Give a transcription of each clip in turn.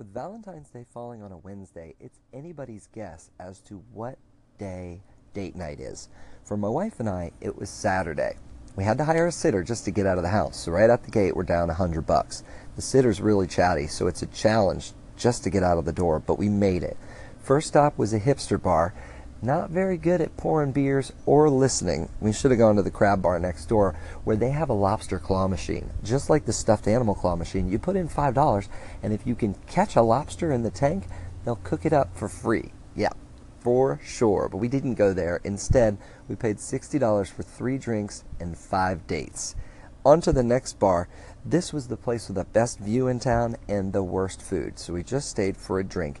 With Valentine's Day falling on a Wednesday, it's anybody's guess as to what day date night is. For my wife and I, it was Saturday. We had to hire a sitter just to get out of the house. So right at the gate, we're down a hundred bucks. The sitter's really chatty, so it's a challenge just to get out of the door, but we made it. First stop was a hipster bar. Not very good at pouring beers or listening. We should have gone to the crab bar next door where they have a lobster claw machine. Just like the stuffed animal claw machine, you put in $5, and if you can catch a lobster in the tank, they'll cook it up for free. Yeah, for sure. But we didn't go there. Instead, we paid $60 for three drinks and five dates. On to the next bar. This was the place with the best view in town and the worst food, so we just stayed for a drink.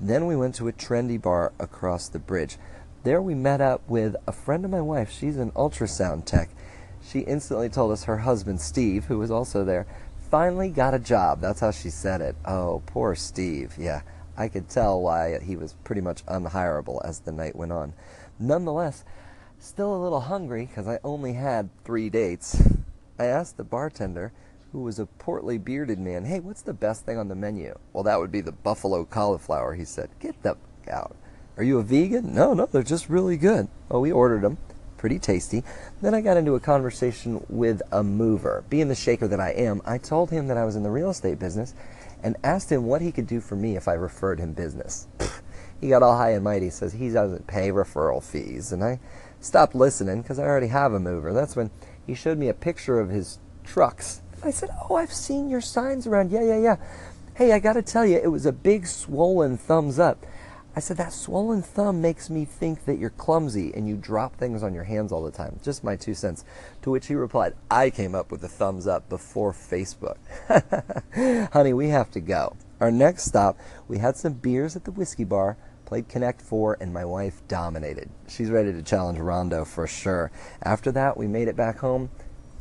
Then we went to a trendy bar across the bridge. There we met up with a friend of my wife. She's an ultrasound tech. She instantly told us her husband, Steve, who was also there, finally got a job. That's how she said it. Oh, poor Steve. Yeah, I could tell why he was pretty much unhireable as the night went on. Nonetheless, still a little hungry because I only had three dates. I asked the bartender who was a portly, bearded man, Hey, what's the best thing on the menu? Well, that would be the buffalo cauliflower, he said. Get the out. Are you a vegan? No, no, they're just really good. Oh, we ordered them. Pretty tasty. Then I got into a conversation with a mover. Being the shaker that I am, I told him that I was in the real estate business and asked him what he could do for me if I referred him business. he got all high and mighty, says he doesn't pay referral fees. And I stopped listening because I already have a mover. That's when he showed me a picture of his trucks I said, Oh, I've seen your signs around. Yeah, yeah, yeah. Hey, I got to tell you, it was a big swollen thumbs up. I said, That swollen thumb makes me think that you're clumsy and you drop things on your hands all the time. Just my two cents. To which he replied, I came up with the thumbs up before Facebook. Honey, we have to go. Our next stop, we had some beers at the whiskey bar, played Connect 4, and my wife dominated. She's ready to challenge Rondo for sure. After that, we made it back home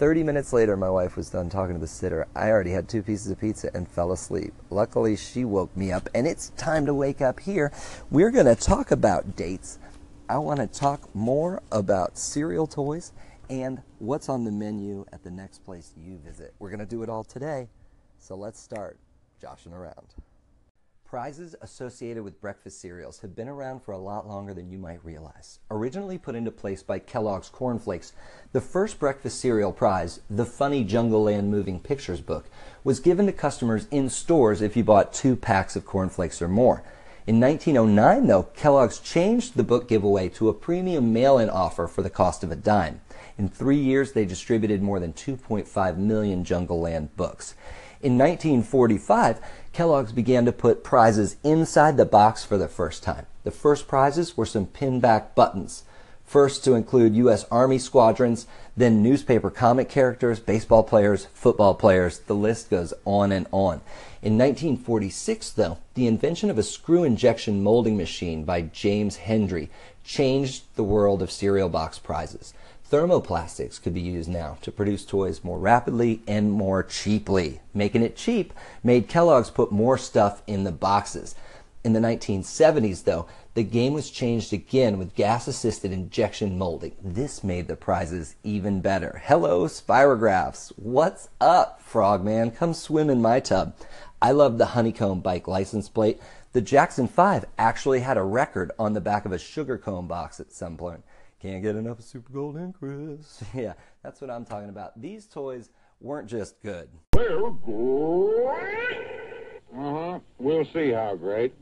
30 minutes later, my wife was done talking to the sitter. I already had two pieces of pizza and fell asleep. Luckily, she woke me up, and it's time to wake up here. We're going to talk about dates. I want to talk more about cereal toys and what's on the menu at the next place you visit. We're going to do it all today. So let's start joshing around. Prizes associated with breakfast cereals have been around for a lot longer than you might realize. Originally put into place by Kellogg's Corn Flakes, the first breakfast cereal prize, the Funny Jungleland Moving Pictures book, was given to customers in stores if you bought two packs of Corn Flakes or more. In 1909, though, Kellogg's changed the book giveaway to a premium mail-in offer for the cost of a dime. In three years, they distributed more than 2.5 million Jungleland books. In 1945, Kellogg's began to put prizes inside the box for the first time. The first prizes were some pinback buttons. First to include U.S. Army squadrons, then newspaper comic characters, baseball players, football players, the list goes on and on. In 1946, though, the invention of a screw injection molding machine by James Hendry changed the world of cereal box prizes. Thermoplastics could be used now to produce toys more rapidly and more cheaply. Making it cheap made Kellogg's put more stuff in the boxes. In the 1970s, though, the game was changed again with gas assisted injection molding. This made the prizes even better. Hello, Spirographs. What's up, Frogman? Come swim in my tub. I love the honeycomb bike license plate. The Jackson 5 actually had a record on the back of a sugar cone box at some point. Can't get enough of Super Golden Crisp. yeah, that's what I'm talking about. These toys weren't just good. Well, great. Uh huh. We'll see how great.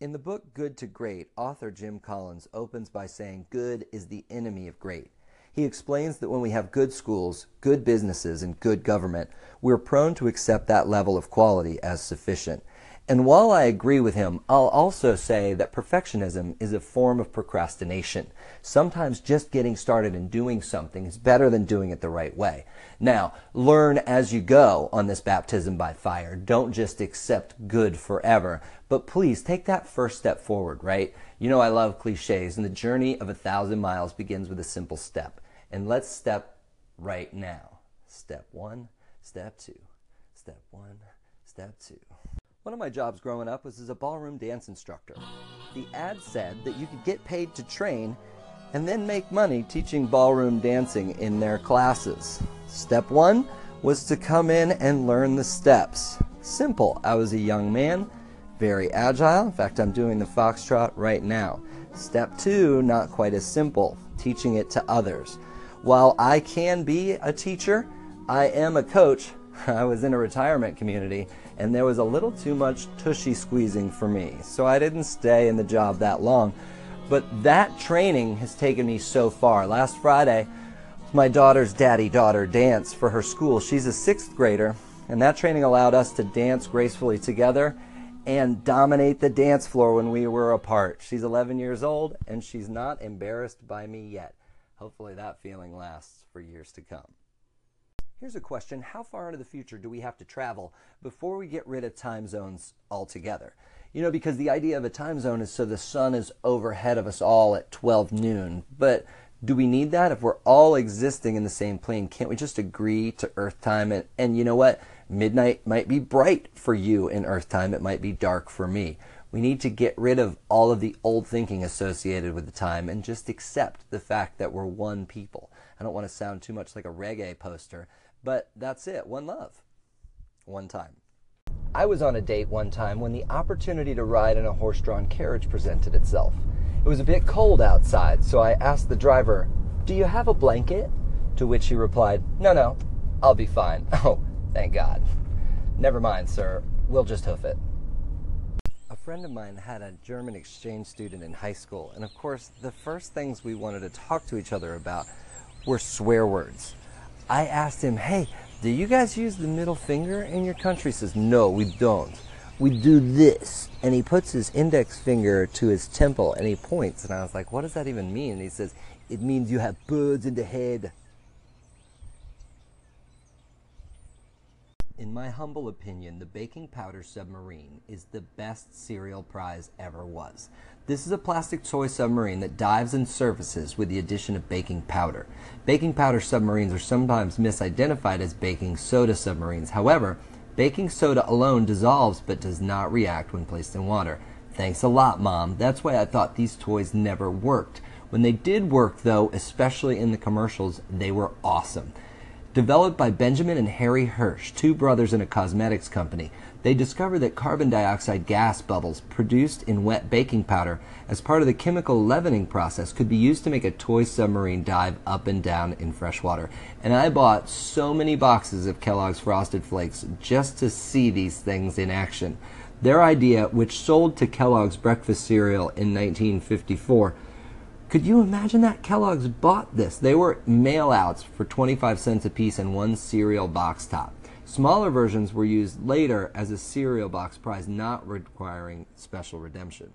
In the book Good to Great, author Jim Collins opens by saying good is the enemy of great. He explains that when we have good schools, good businesses, and good government, we're prone to accept that level of quality as sufficient. And while I agree with him, I'll also say that perfectionism is a form of procrastination. Sometimes just getting started and doing something is better than doing it the right way. Now, learn as you go on this baptism by fire. Don't just accept good forever, but please take that first step forward, right? You know I love cliches, and the journey of a thousand miles begins with a simple step. And let's step right now. Step one, step two, step one, step two. One of my jobs growing up was as a ballroom dance instructor. The ad said that you could get paid to train and then make money teaching ballroom dancing in their classes. Step one was to come in and learn the steps. Simple. I was a young man, very agile. In fact, I'm doing the foxtrot right now. Step two, not quite as simple, teaching it to others. While I can be a teacher, I am a coach. I was in a retirement community and there was a little too much tushy squeezing for me, so I didn't stay in the job that long. But that training has taken me so far. Last Friday, my daughter's daddy daughter dance for her school. She's a sixth grader, and that training allowed us to dance gracefully together and dominate the dance floor when we were apart. She's 11 years old, and she's not embarrassed by me yet. Hopefully, that feeling lasts for years to come. Here's a question How far into the future do we have to travel before we get rid of time zones altogether? You know, because the idea of a time zone is so the sun is overhead of us all at 12 noon. But do we need that? If we're all existing in the same plane, can't we just agree to Earth time? And, and you know what? Midnight might be bright for you in Earth time, it might be dark for me. We need to get rid of all of the old thinking associated with the time and just accept the fact that we're one people. I don't want to sound too much like a reggae poster, but that's it. One love. One time. I was on a date one time when the opportunity to ride in a horse drawn carriage presented itself. It was a bit cold outside, so I asked the driver, Do you have a blanket? To which he replied, No, no, I'll be fine. Oh, thank God. Never mind, sir. We'll just hoof it. A friend of mine had a German exchange student in high school, and of course, the first things we wanted to talk to each other about were swear words. I asked him, Hey, do you guys use the middle finger in your country? He says, No, we don't we do this. And he puts his index finger to his temple and he points. And I was like, what does that even mean? And he says, it means you have birds in the head. In my humble opinion, the baking powder submarine is the best cereal prize ever was. This is a plastic toy submarine that dives and surfaces with the addition of baking powder. Baking powder submarines are sometimes misidentified as baking soda submarines. However, Baking soda alone dissolves but does not react when placed in water. Thanks a lot, Mom. That's why I thought these toys never worked. When they did work, though, especially in the commercials, they were awesome. Developed by Benjamin and Harry Hirsch, two brothers in a cosmetics company, they discovered that carbon dioxide gas bubbles produced in wet baking powder as part of the chemical leavening process could be used to make a toy submarine dive up and down in fresh water. And I bought so many boxes of Kellogg's Frosted Flakes just to see these things in action. Their idea, which sold to Kellogg's breakfast cereal in 1954, could you imagine that? Kellogg's bought this. They were mail outs for 25 cents a piece and one cereal box top. Smaller versions were used later as a cereal box prize, not requiring special redemption.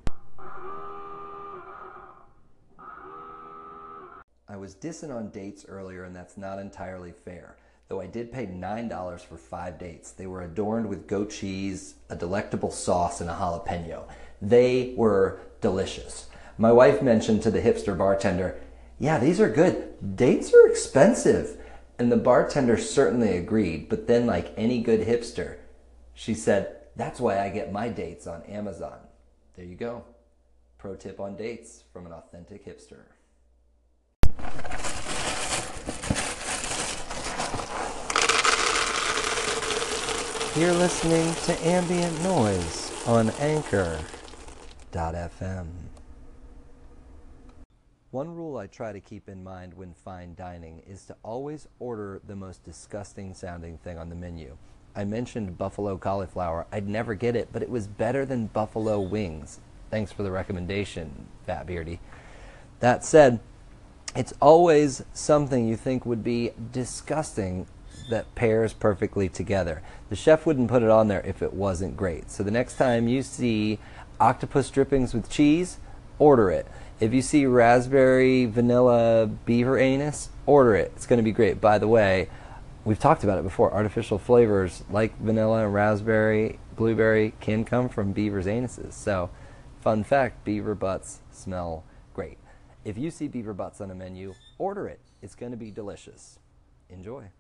I was dissing on dates earlier, and that's not entirely fair. Though I did pay $9 for five dates. They were adorned with goat cheese, a delectable sauce, and a jalapeno. They were delicious. My wife mentioned to the hipster bartender, Yeah, these are good. Dates are expensive. And the bartender certainly agreed, but then, like any good hipster, she said, That's why I get my dates on Amazon. There you go. Pro tip on dates from an authentic hipster. You're listening to ambient noise on Anchor.fm. One rule I try to keep in mind when fine dining is to always order the most disgusting sounding thing on the menu. I mentioned buffalo cauliflower. I'd never get it, but it was better than buffalo wings. Thanks for the recommendation, Fat Beardy. That said, it's always something you think would be disgusting that pairs perfectly together. The chef wouldn't put it on there if it wasn't great. So the next time you see octopus drippings with cheese, order it. If you see raspberry vanilla beaver anus, order it. It's going to be great. By the way, we've talked about it before. Artificial flavors like vanilla, and raspberry, blueberry can come from beaver's anuses. So, fun fact beaver butts smell great. If you see beaver butts on a menu, order it. It's going to be delicious. Enjoy.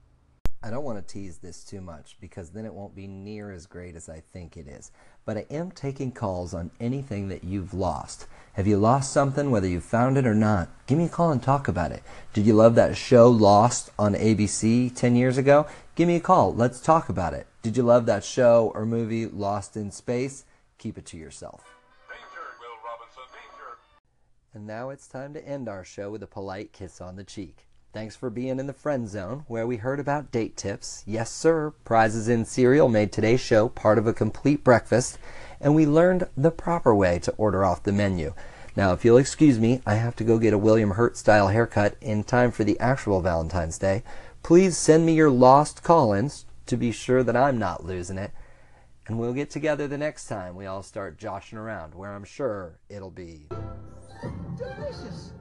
I don't want to tease this too much because then it won't be near as great as I think it is. But I am taking calls on anything that you've lost. Have you lost something, whether you found it or not? Give me a call and talk about it. Did you love that show Lost on ABC 10 years ago? Give me a call. Let's talk about it. Did you love that show or movie Lost in Space? keep it to yourself. Danger, Will Robinson, danger. And now it's time to end our show with a polite kiss on the cheek. Thanks for being in the friend zone, where we heard about date tips. Yes, sir, prizes in cereal made today's show part of a complete breakfast, and we learned the proper way to order off the menu. Now, if you'll excuse me, I have to go get a William Hurt style haircut in time for the actual Valentine's Day. Please send me your lost call ins to be sure that I'm not losing it. And we'll get together the next time we all start joshing around, where I'm sure it'll be. Delicious.